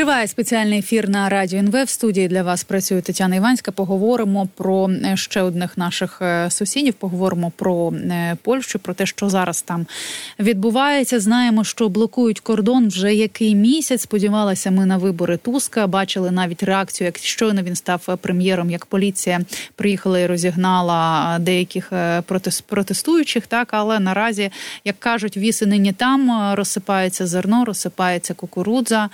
Триває спеціальний ефір на радіо НВ. В студії для вас працює Тетяна Іванська. Поговоримо про е, ще одних наших е, сусідів. Поговоримо про е, Польщу, про те, що зараз там відбувається. Знаємо, що блокують кордон вже який місяць. Сподівалися, ми на вибори Туска. Бачили навіть реакцію, як щойно він став прем'єром, як поліція приїхала і розігнала деяких протестуючих. Так, але наразі, як кажуть, віси нині там розсипається зерно, розсипається кукурудза.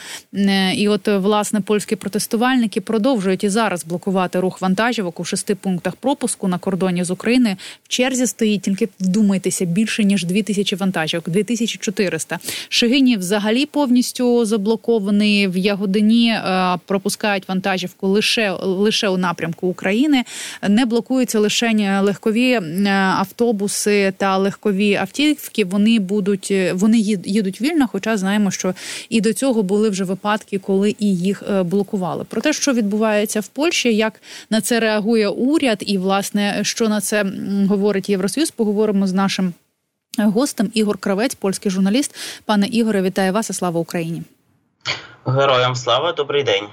І от власне польські протестувальники продовжують і зараз блокувати рух вантажівок у шести пунктах пропуску на кордоні з України. В черзі стоїть тільки вдумайтеся більше ніж 2000 вантажівок, 2400. Шигині взагалі повністю заблокований. В Ягодині е, пропускають вантажівку лише лише у напрямку України. Не блокуються лише легкові е, автобуси та легкові автівки. Вони будуть вони їдуть вільно, хоча знаємо, що і до цього були вже випадки коли і їх е, блокували. Про те, що відбувається в Польщі, як на це реагує уряд, і власне що на це говорить Євросоюз, поговоримо з нашим гостем Ігор Кравець, польський журналіст. Пане Ігоре, вітаю вас і слава Україні. Героям слава, добрий день.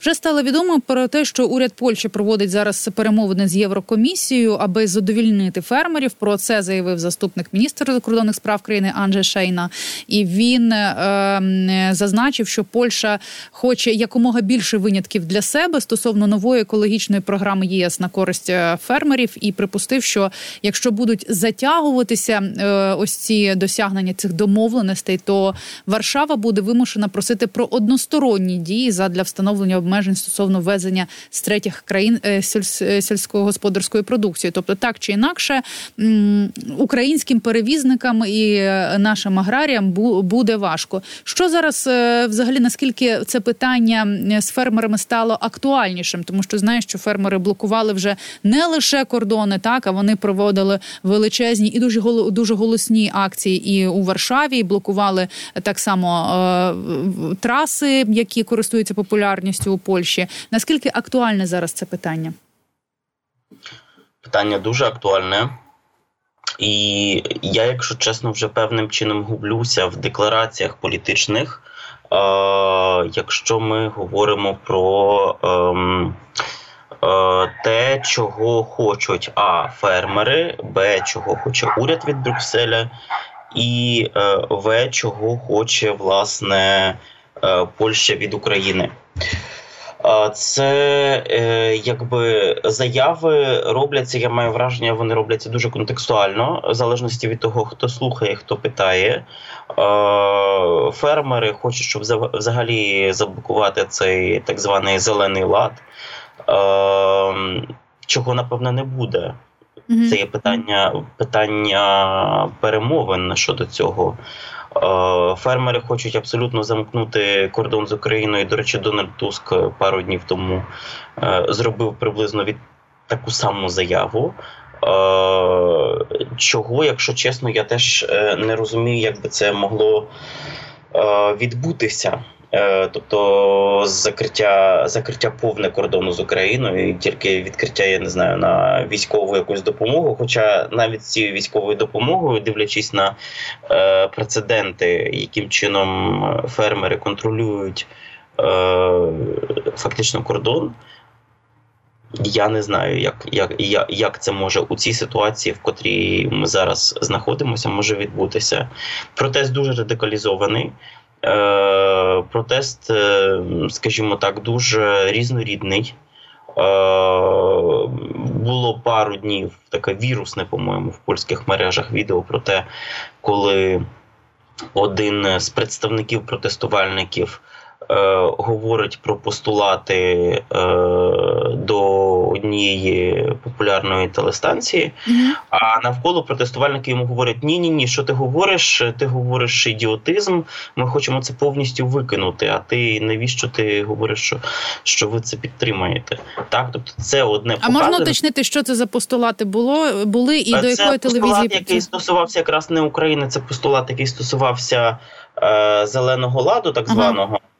Вже стало відомо про те, що уряд Польщі проводить зараз перемовини з Єврокомісією, аби задовільнити фермерів. Про це заявив заступник міністра закордонних справ країни Анже Шейна. І він е, зазначив, що Польща хоче якомога більше винятків для себе стосовно нової екологічної програми ЄС на користь е, фермерів, і припустив, що якщо будуть затягуватися е, ось ці досягнення цих домовленостей, то Варшава буде вимушена просити про односторонні дії задля встановлення обмежень стосовно ввезення з третіх країн е, е, сільськогосподарської продукції. Тобто, так чи інакше, українським перевізникам і е, нашим аграріям буде важко. Що зараз взагалі наскільки це питання з фермерами стало актуальнішим, тому що знаєш, що фермери блокували вже не лише кордони, так а вони проводили величезні і дуже дуже голосні акції і у Варшаві і блокували так само е, траси, які користуються популярністю у Польщі. Наскільки актуальне зараз це питання? Питання дуже актуальне. І я, якщо чесно, вже певним чином гублюся в деклараціях політичних. Е, Якщо ми говоримо про е, е, те, чого хочуть а фермери, б, чого хоче уряд від Брюкселя, і е, В, чого хоче власне Польща від України. Це е, якби заяви робляться. Я маю враження, вони робляться дуже контекстуально, в залежності від того, хто слухає, хто питає. Е, фермери хочуть, щоб взагалі заблокувати цей так званий зелений лад, е, чого напевно не буде. Це є питання питання перемовин щодо цього. Е, фермери хочуть абсолютно замкнути кордон з Україною. До речі, Дональд Туск пару днів тому е, зробив приблизно від таку саму заяву. Е, чого, якщо чесно, я теж не розумію, як би це могло відбутися. Е, тобто закриття закриття повне кордону з Україною, і тільки відкриття, я не знаю, на військову якусь допомогу. Хоча навіть з цією військовою допомогою, дивлячись на е, прецеденти, яким чином фермери контролюють е, фактично кордон. Я не знаю, як як, як це може у цій ситуації, в котрій ми зараз знаходимося, може відбутися. Протест дуже радикалізований. Е, протест, е, скажімо так, дуже різнорідний. Е, було пару днів таке вірусне, по-моєму, в польських мережах відео про те, коли один з представників протестувальників говорить про постулати е, до однієї популярної телестанції, а навколо протестувальники йому говорять: ні, ні, ні, що ти говориш? Ти говориш ідіотизм. Ми хочемо це повністю викинути. А ти навіщо ти говориш, що що ви це підтримаєте? Так, тобто це одне А можна уточнити, що це за постулати було були і це до якої телевізії постулат, який стосувався якраз не України. Це постулат, який стосувався е, зеленого ладу, так званого. Ага.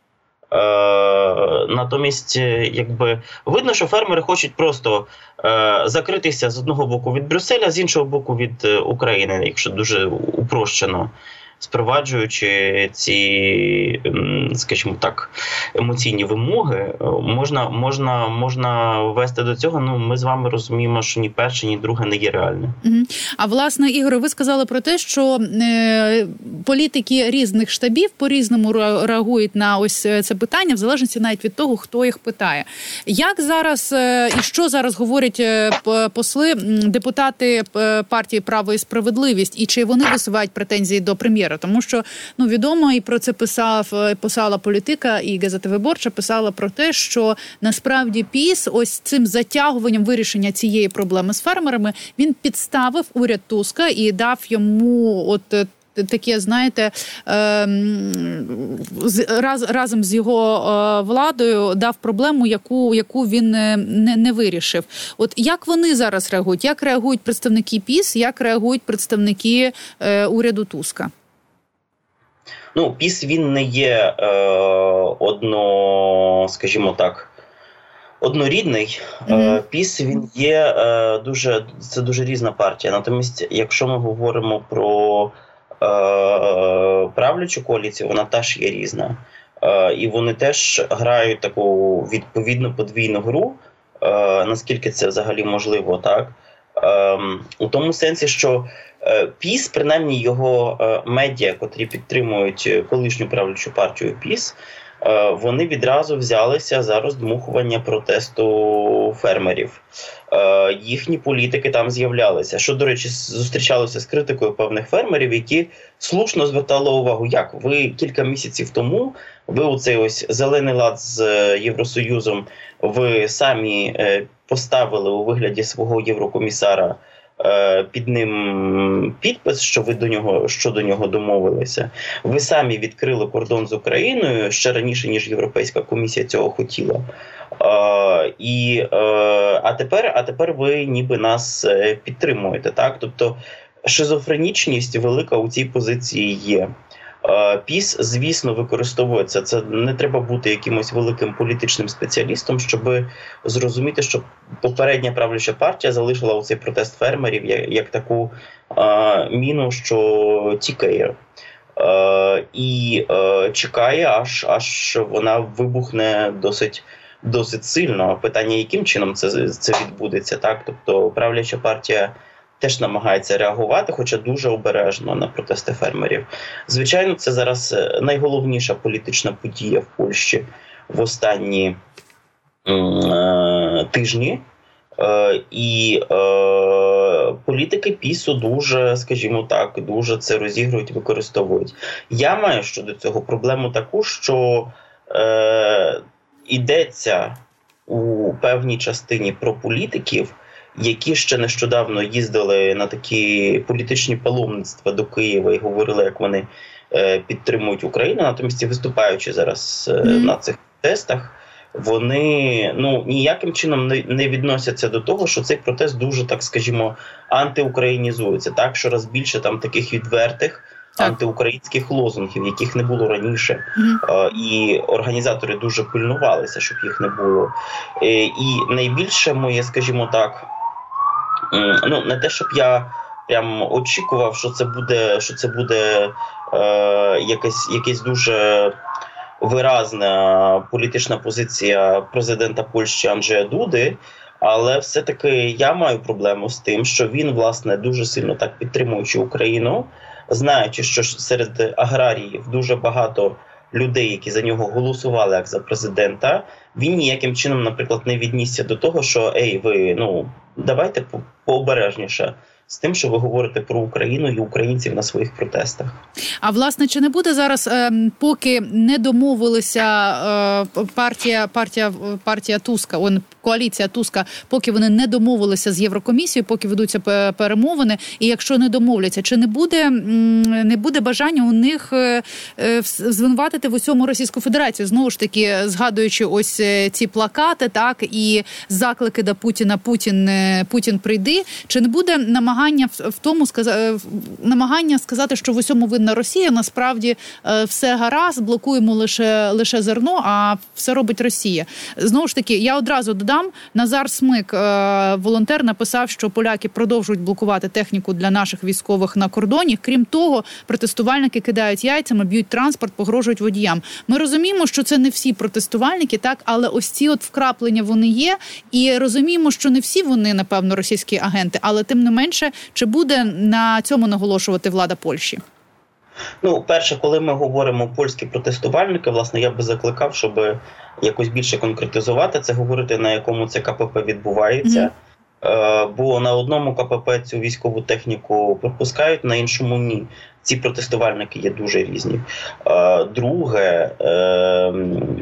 Е, натомість, е, якби видно, що фермери хочуть просто е, закритися з одного боку від Брюсселя, з іншого боку від України, якщо дуже упрощено. Спроваджуючи ці, скажімо так, емоційні вимоги, можна можна, можна ввести до цього. Ну ми з вами розуміємо, що ні перше, ні друге не є реальне. А власне, Ігоре, ви сказали про те, що е, політики різних штабів по різному реагують на ось е, це питання, в залежності навіть від того, хто їх питає. Як зараз е, і що зараз говорять е, посли депутати партії Право і справедливість, і чи вони висувають претензії до прем'єра? Тому що ну відомо і про це писав писала політика, і газета Виборча писала про те, що насправді піс ось цим затягуванням вирішення цієї проблеми з фермерами він підставив уряд Туска і дав йому от таке, знаєте, ем, раз разом з його е, владою дав проблему, яку яку він не, не вирішив. От як вони зараз реагують? Як реагують представники ПІС, як реагують представники е, уряду Туска? Ну, піс він не є е, одно, скажімо так, однорідний. Mm-hmm. Піс він є е, дуже це дуже різна партія. Натомість, якщо ми говоримо про Е, правлячу коаліцію, вона теж є різна. Е, і вони теж грають таку відповідну подвійну гру, е, наскільки це взагалі можливо, так? У тому сенсі, що Піс, принаймні його медіа, котрі підтримують колишню правлячу партію Піс, Е, вони відразу взялися за роздмухування протесту фермерів. Е, їхні політики там з'являлися. Що, до речі, зустрічалося з критикою певних фермерів, які слушно звертали увагу, як ви кілька місяців тому ви у цей ось зелений лад з е, Євросоюзом ви самі поставили у вигляді свого єврокомісара. Е, під ним підпис, що ви до нього що до нього домовилися. Ви самі відкрили кордон з Україною ще раніше, ніж Європейська комісія цього хотіла. А, і, е, а тепер а тепер ви ніби нас е, підтримуєте. так? Тобто шизофренічність велика у цій позиції є. Е, піс, звісно, використовується. Це не треба бути якимось великим політичним спеціалістом, щоб зрозуміти, що попередня правляча партія залишила цей протест фермерів як, як таку е, міну, що тікає. Е, і е, чекає, аж аж вона вибухне досить досить сильно. Питання, яким чином це це відбудеться, так тобто правляча партія теж намагається реагувати, хоча дуже обережно на протести фермерів. Звичайно, це зараз е, найголовніша політична подія в Польщі в останні е, тижні. Е, і е, політики пісу дуже, скажімо так, дуже це розігрують, використовують. Я маю щодо цього проблему таку, що е, йдеться у певній частині про політиків, які ще нещодавно їздили на такі політичні паломництва до Києва і говорили, як вони е, підтримують Україну. Натомість виступаючи зараз mm. на цих тестах, вони ну ніяким чином не, не відносяться до того, що цей протест дуже так, скажімо, антиукраїнізується. Так що раз більше там таких відвертих. Так. Антиукраїнських лозунгів, яких не було раніше, mm-hmm. і організатори дуже пильнувалися, щоб їх не було. І найбільше моє, скажімо так, ну не те, щоб я прям очікував, що це буде, що це буде е, якась якась дуже виразна політична позиція президента Польщі Анджея Дуди. Але все-таки я маю проблему з тим, що він власне дуже сильно так підтримуючи Україну, знаючи, що серед аграріїв дуже багато людей, які за нього голосували як за президента, він ніяким чином, наприклад, не віднісся до того, що ей, ви ну давайте пообережніше з тим, що ви говорите про Україну і українців на своїх протестах. А власне, чи не буде зараз, ем, поки не домовилися е, партія партія партія Туска, он коаліція Туска, поки вони не домовилися з Єврокомісією, поки ведуться перемовини, і якщо не домовляться, чи не буде не буде бажання у них е, е, звинуватити в усьому Російську Федерацію? Знову ж таки, згадуючи ось ці плакати, так і заклики до Путіна Путін Путін прийди, чи не буде намагатися намагання в тому сказати намагання сказати, що в усьому винна Росія. Насправді все гаразд, блокуємо лише лише зерно, а все робить Росія. Знову ж таки, я одразу додам Назар Смик, волонтер, написав, що поляки продовжують блокувати техніку для наших військових на кордоні. Крім того, протестувальники кидають яйцями, б'ють транспорт, погрожують водіям. Ми розуміємо, що це не всі протестувальники, так але ось ці от вкраплення вони є, і розуміємо, що не всі вони напевно російські агенти, але тим не менше, чи буде на цьому наголошувати влада Польщі? Ну, перше, коли ми говоримо польські протестувальники, власне, я би закликав, щоб якось більше конкретизувати це, говорити на якому це КПП відбувається. Mm-hmm. Бо на одному КПП цю військову техніку пропускають, на іншому ні. Ці протестувальники є дуже різні. Е, друге, е,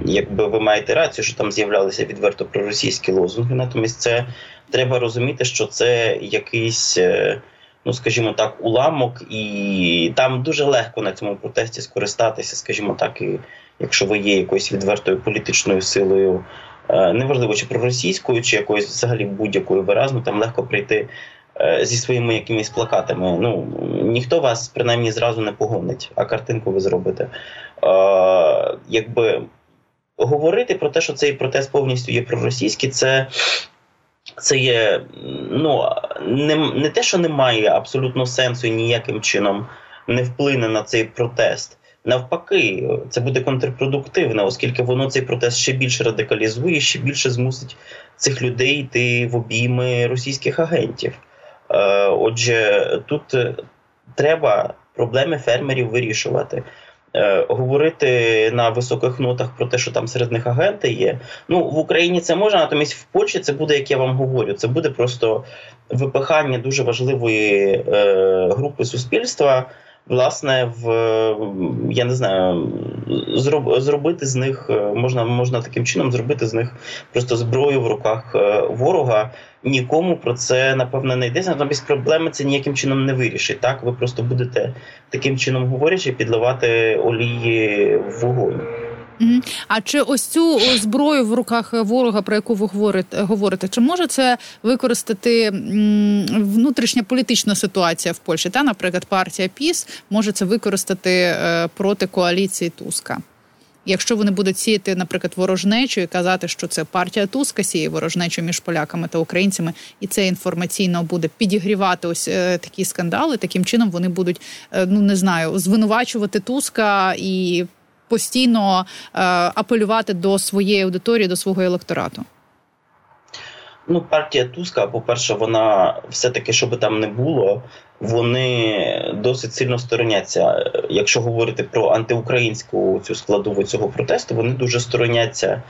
якби ви маєте рацію, що там з'являлися відверто проросійські лозунги, натомість це треба розуміти, що це якийсь. Ну, скажімо так, уламок, і там дуже легко на цьому протесті скористатися, скажімо так, і якщо ви є якоюсь відвертою політичною силою Е, неважливо, чи проросійською, чи якоюсь взагалі будь-якою виразно, там легко прийти е, зі своїми якимись плакатами. Ну ніхто вас принаймні зразу не погонить, а картинку ви зробите. Е, якби говорити про те, що цей протест повністю є проросійський, це. Це є ну не не те, що немає абсолютно сенсу і ніяким чином не вплине на цей протест. Навпаки, це буде контрпродуктивно, оскільки воно цей протест ще більше радикалізує, ще більше змусить цих людей йти в обійми російських агентів. Е, отже, тут е, треба проблеми фермерів вирішувати. Е, говорити на високих нотах про те, що там серед них агенти є. Ну в Україні це можна, натомість в Польщі це буде, як я вам говорю, це буде просто випихання дуже важливої е, групи суспільства власне, в я не знаю, зроб, зробити з них е, можна можна таким чином зробити з них просто зброю в руках е, ворога. Нікому про це напевно не йдеться. Натомість проблеми це ніяким чином не вирішить. Так, ви просто будете таким чином говорячи, підливати олії в вогонь. А чи ось цю зброю в руках ворога, про яку ви говорите, чи може це використати внутрішня політична ситуація в Польщі? Та, наприклад, партія ПІС може це використати е, проти коаліції Туска? Якщо вони будуть сіяти, наприклад, ворожнечу і казати, що це партія Туска сіє ворожнечу між поляками та українцями, і це інформаційно буде підігрівати ось е, такі скандали, таким чином вони будуть е, ну не знаю звинувачувати Туска і постійно е, апелювати до своєї аудиторії, до свого електорату? Ну, партія Туска, по-перше, вона все-таки, що би там не було, вони досить сильно стороняться. Якщо говорити про антиукраїнську цю складову цього протесту, вони дуже стороняться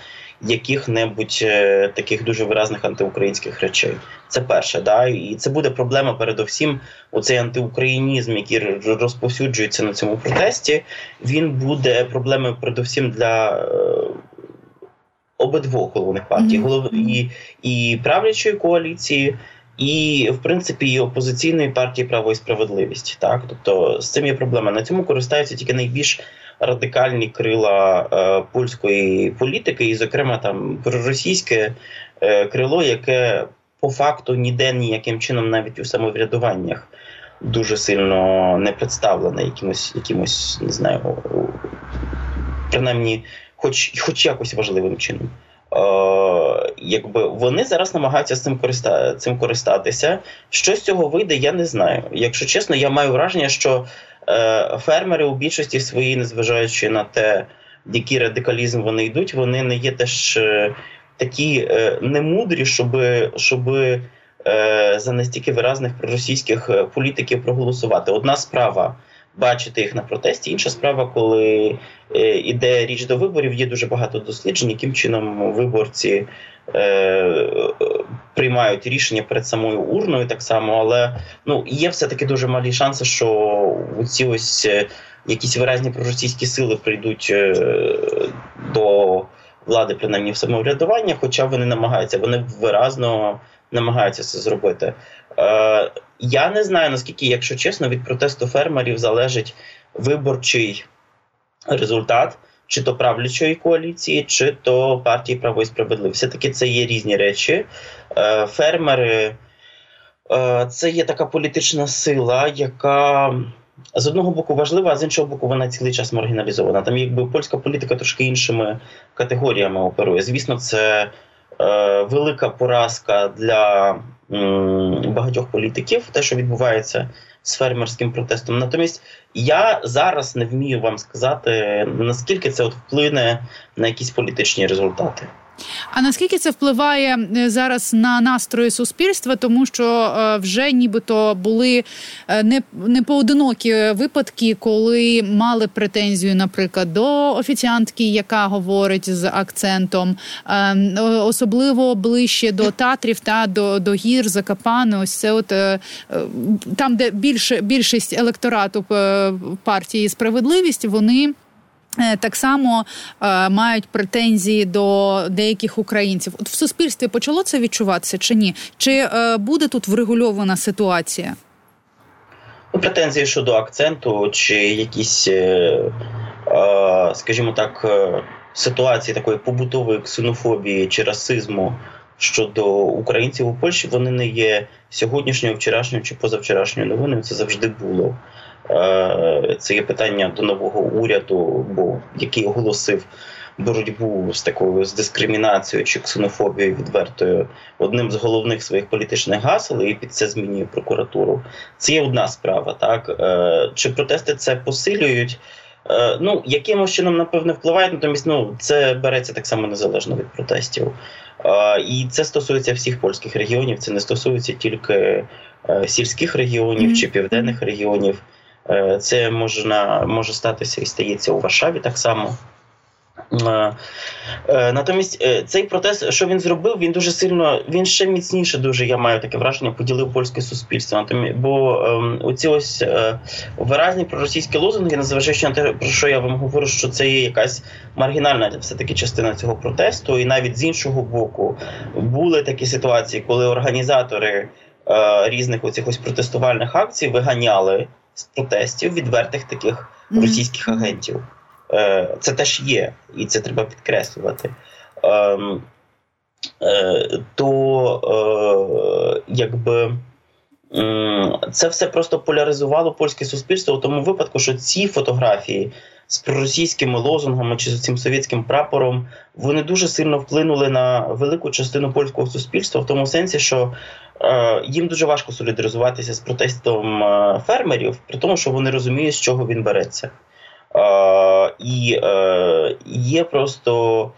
яких-небудь е, таких дуже виразних антиукраїнських речей. Це перше, да, і це буде проблема. Передовсім, оцей антиукраїнізм, який розповсюджується на цьому протесті, він буде проблемою передовсім для. Обидвох головних партій, голов і і правлячої коаліції, і в принципі і опозиційної партії право і справедливість. Так, тобто з цим є проблема. На цьому користаються тільки найбільш радикальні крила е, польської політики, і, зокрема, там проросійське е, крило, яке по факту ніде ніяким чином навіть у самоврядуваннях дуже сильно не представлене якимось, якимось не знаю, принаймні, хоч хоч якось важливим чином. Е, якби Вони зараз намагаються цим користа, цим користатися. Що з цього вийде, я не знаю. Якщо чесно, я маю враження, що Е, фермери у більшості своїй, незважаючи на те, який радикалізм вони йдуть, вони не є теж е, такі е, немудрі, щоб щоб за настільки виразних проросійських політиків проголосувати. Одна справа. Бачити їх на протесті. Інша справа, коли іде річ до виборів, є дуже багато досліджень, яким чином виборці е, приймають рішення перед самою урною, так само, але ну є все таки дуже малі шанси, що у ці ось е, якісь виразні проросійські сили прийдуть е, до влади, принаймні в самоврядування, хоча вони намагаються, вони виразно намагаються це зробити. Е, Я не знаю наскільки, якщо чесно, від протесту фермерів залежить виборчий результат чи то правлячої коаліції, чи то партії право і справедливість. Все таки це є різні речі. Е, фермери. е, це є така політична сила, яка з одного боку важлива, а з іншого боку, вона цілий час маргіналізована. Там, якби польська політика трошки іншими категоріями оперує. Звісно, це велика поразка для багатьох політиків, те, що відбувається з фермерським протестом. Натомість я зараз не вмію вам сказати, наскільки це от вплине на якісь політичні результати. А наскільки це впливає е, зараз на настрої суспільства, тому що е, вже нібито були е, не не поодинокі випадки, коли мали претензію, наприклад, до офіціантки, яка говорить з акцентом, особливо ближче до Татрів та до до гір Закапани. Ось це от там, де більше більшість електорату партії справедливість, вони. Е, так само е, мають претензії до деяких українців. От в суспільстві почало це відчуватися чи ні? Чи е, буде тут врегульована ситуація? Ну, претензії щодо акценту, чи якісь, е, е, скажімо так, е, ситуації такої побутової ксенофобії чи расизму щодо українців у Польщі, вони не є сьогоднішньою, вчорашньою чи позавчорашньою новиною. Це завжди було. Е, це є питання до нового уряду, бо який оголосив боротьбу з такою з дискримінацією чи ксенофобією відвертою одним з головних своїх політичних гасел, і під це змінює прокуратуру. Це є одна справа. Так е, чи протести це посилюють? Е, ну, якимось чином, напевне, впливають, натомість ну, це береться так само незалежно від протестів. І це стосується всіх польських регіонів, це не стосується тільки сільських регіонів чи південних регіонів. Е, це можна, може статися і стається у Варшаві так само. Е, е, натомість цей протест, що він зробив, він дуже сильно, він ще міцніше, дуже я маю таке враження, поділив польське суспільство. Бо ем, оці ось виразні проросійські лозунги, незважаючи на те, про що я вам говорю, що це є якась маргінальна все-таки частина цього протесту, і навіть з іншого боку були такі ситуації, коли організатори різних оцих ось протестувальних акцій виганяли з протестів відвертих таких російських агентів. Е, це теж є, і це треба підкреслювати. Ем, е, то е, якби. Це все просто поляризувало польське суспільство у тому випадку, що ці фотографії з проросійськими лозунгами чи з цим совєтським прапором вони дуже сильно вплинули на велику частину польського суспільства, в тому сенсі, що їм дуже важко солідаризуватися з протестом е, фермерів, при тому, що вони розуміють, з чого він береться. Е, і е, є просто.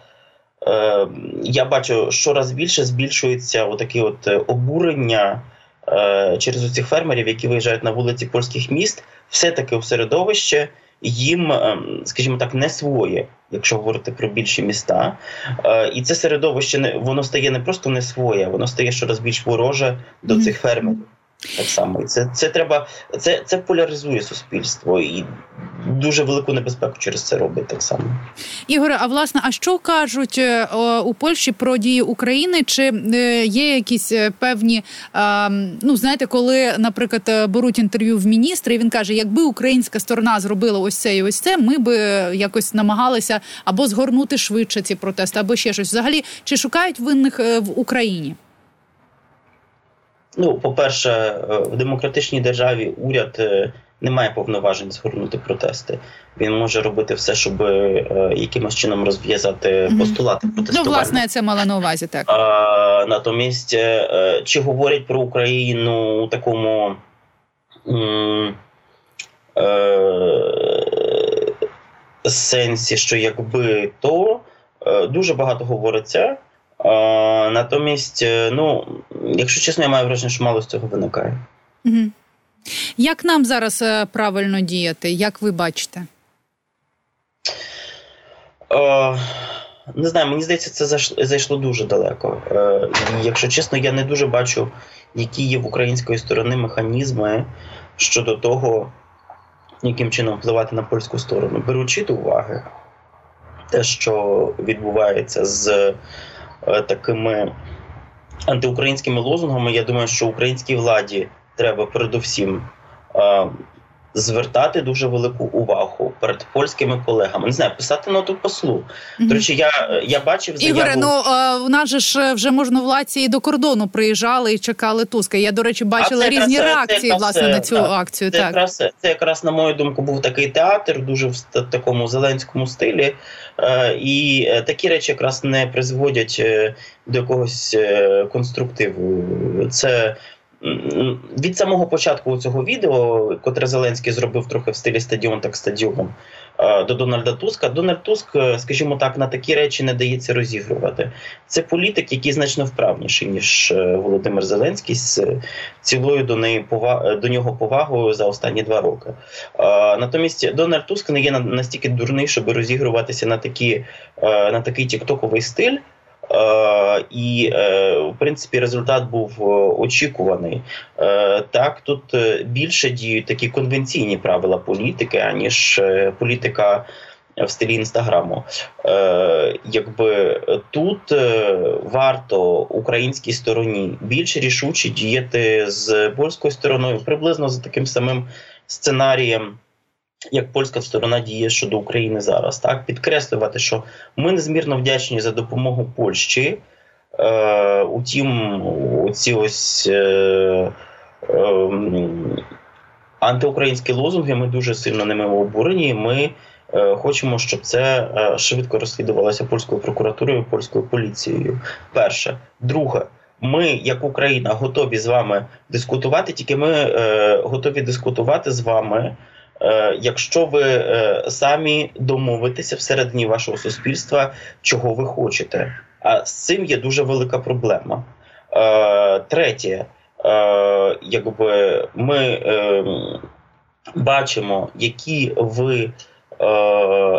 Е, я бачу, щораз більше збільшується отаке от обурення е, через цих фермерів, які виїжджають на вулиці польських міст, все таки в середовище їм, ем, скажімо так, не своє, якщо говорити про більші міста. Е, і це середовище воно стає не просто не своє, воно стає щораз більш вороже до цих фермерів. Так само, і це це треба, це це поляризує суспільство і дуже велику небезпеку через це робить так само. Ігоре, а власне, а що кажуть е, у Польщі про дії України? Чи е, є якісь е, певні, ну знаєте, коли, наприклад, беруть інтерв'ю в міністра, і він каже, якби українська сторона зробила ось це і ось це, ми би якось намагалися або згорнути швидше ці протести, або ще щось. Взагалі, чи шукають винних в Україні? Ну, по-перше, е, в демократичній державі уряд е, не має повноважень згорнути протести. Він може робити все, щоб е, якимось чином розв'язати постулати протестування. Ну, власне, я це мала на увазі. Так А, натомість, чи говорять про Україну у такому м, е, сенсі, що якби то дуже багато говориться. Натомість, е, ну, якщо чесно, я маю враження, що мало з цього виникає. Угу. Як нам зараз е, правильно діяти? Як ви бачите? А, не знаю, мені здається, це зайшло дуже далеко. Е, якщо чесно, я не дуже бачу, які є в української сторони механізми щодо того, яким чином впливати на польську сторону. Беручи до уваги те, що відбувається з Е, такими антиукраїнськими лозунгами, я думаю, що українській владі треба передусім е, звертати дуже велику увагу перед польськими колегами. Не знаю, писати ноту послу. Mm-hmm. До речі, я я бачив заяву... Ігоре, Ну у нас же ж вже можновладці і до кордону приїжджали і чекали Туска. Я до речі бачила різні якраз, реакції якраз, власне на цю так, акцію. Це так якраз це якраз на мою думку був такий театр, дуже в такому зеленському стилі, і такі речі якраз не призводять до якогось конструктиву. Це від самого початку цього відео, котре Зеленський зробив трохи в стилі стадіон, так стадіон до Дональда Туска. Дональд Туск, е, скажімо так, на такі речі не дається розігрувати. Це політик, який значно вправніший ніж е, Володимир Зеленський з цілою до неї поваг... до нього повагою за останні два роки. Натомість Дональд Туск не є настільки дурний, щоб розігруватися на такі е, на такий тіктоковий стиль. Е, і, е, в принципі, результат був е, очікуваний. Так, тут більше діють такі конвенційні правила політики, аніж політика. В стилі інстаграму, Е, якби тут варто українській стороні більш рішуче діяти з польською стороною, приблизно за таким самим сценарієм як польська сторона діє щодо України зараз, так підкреслювати, що ми незмірно вдячні за допомогу Польщі. Е, Утім, ці ось е, е, антиукраїнські лозунги ми дуже сильно ними обурені. Ми е, хочемо, щоб це е, швидко розслідувалося польською прокуратурою, польською поліцією. Перше, друге. Ми, як Україна, готові з вами дискутувати. Тільки ми е, готові дискутувати з вами якщо ви е, самі домовитеся всередині вашого суспільства, чого ви хочете. А з цим є дуже велика проблема. Е, третє, якби ми бачимо, які ви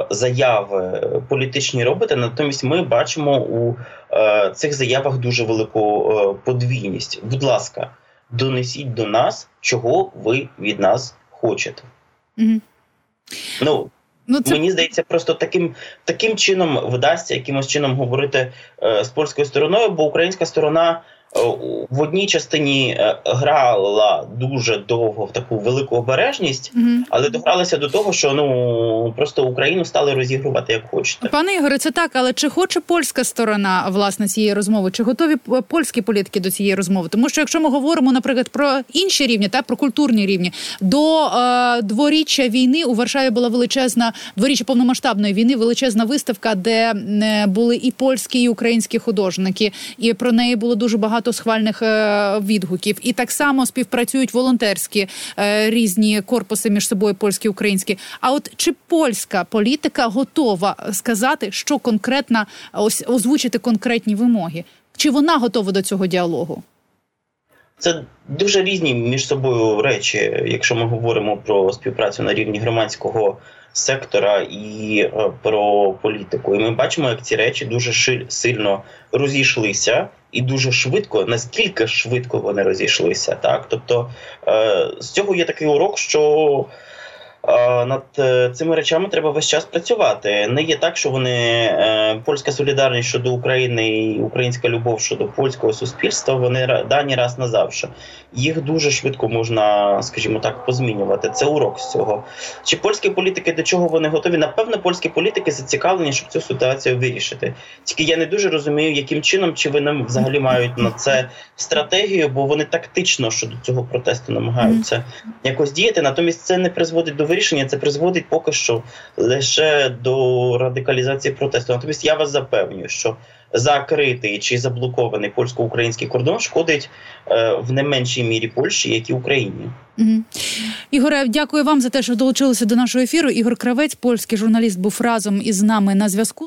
заяви політичні робите, натомість ми бачимо у цих заявах дуже велику подвійність. Будь ласка, донесіть до нас, чого ви від нас хочете. Угу. Ну, Ну, це... Мені здається, просто таким таким чином вдасться якимось чином говорити е, з польською стороною, бо українська сторона в одній частині е, грала дуже довго в таку велику обережність, mm але догралися до того, що ну просто Україну стали розігрувати як хочете. Пане Ігоре, це так, але чи хоче польська сторона власне цієї розмови? Чи готові польські політики до цієї розмови? Тому що якщо ми говоримо, наприклад, про інші рівні, та про культурні рівні, до е, дворіччя війни у Варшаві була величезна дворіччя повномасштабної війни, величезна виставка, де е, були і польські, і українські художники, і про неї було дуже багато багато схвальних е, відгуків, і так само співпрацюють волонтерські е, різні корпуси між собою, польські українські. А от чи польська політика готова сказати, що конкретно ось озвучити конкретні вимоги? Чи вона готова до цього діалогу? Це дуже різні між собою речі, якщо ми говоримо про співпрацю на рівні громадського сектора і е, про політику. І ми бачимо, як ці речі дуже сильно розійшлися, і дуже швидко, наскільки швидко вони розійшлися. Так, тобто е, з цього є такий урок, що над е, цими речами треба весь час працювати. Не є так, що вони е, польська солідарність щодо України і українська любов щодо польського суспільства. Вони дані раз назавжди. Їх дуже швидко можна, скажімо так, позмінювати. Це урок з цього. Чи польські політики до чого вони готові? Напевно, польські політики зацікавлені, щоб цю ситуацію вирішити. Тільки я не дуже розумію, яким чином чи вони взагалі мають на це стратегію, бо вони тактично щодо цього протесту намагаються якось діяти. Натомість це не призводить до вирішення це призводить поки що лише до радикалізації протесту. Натомість я вас запевнюю, що закритий чи заблокований польсько-український кордон шкодить е, в не меншій мірі Польщі, як і Україні. Угу. Ігоре, дякую вам за те, що долучилися до нашого ефіру. Ігор Кравець, польський журналіст, був разом із нами на зв'язку.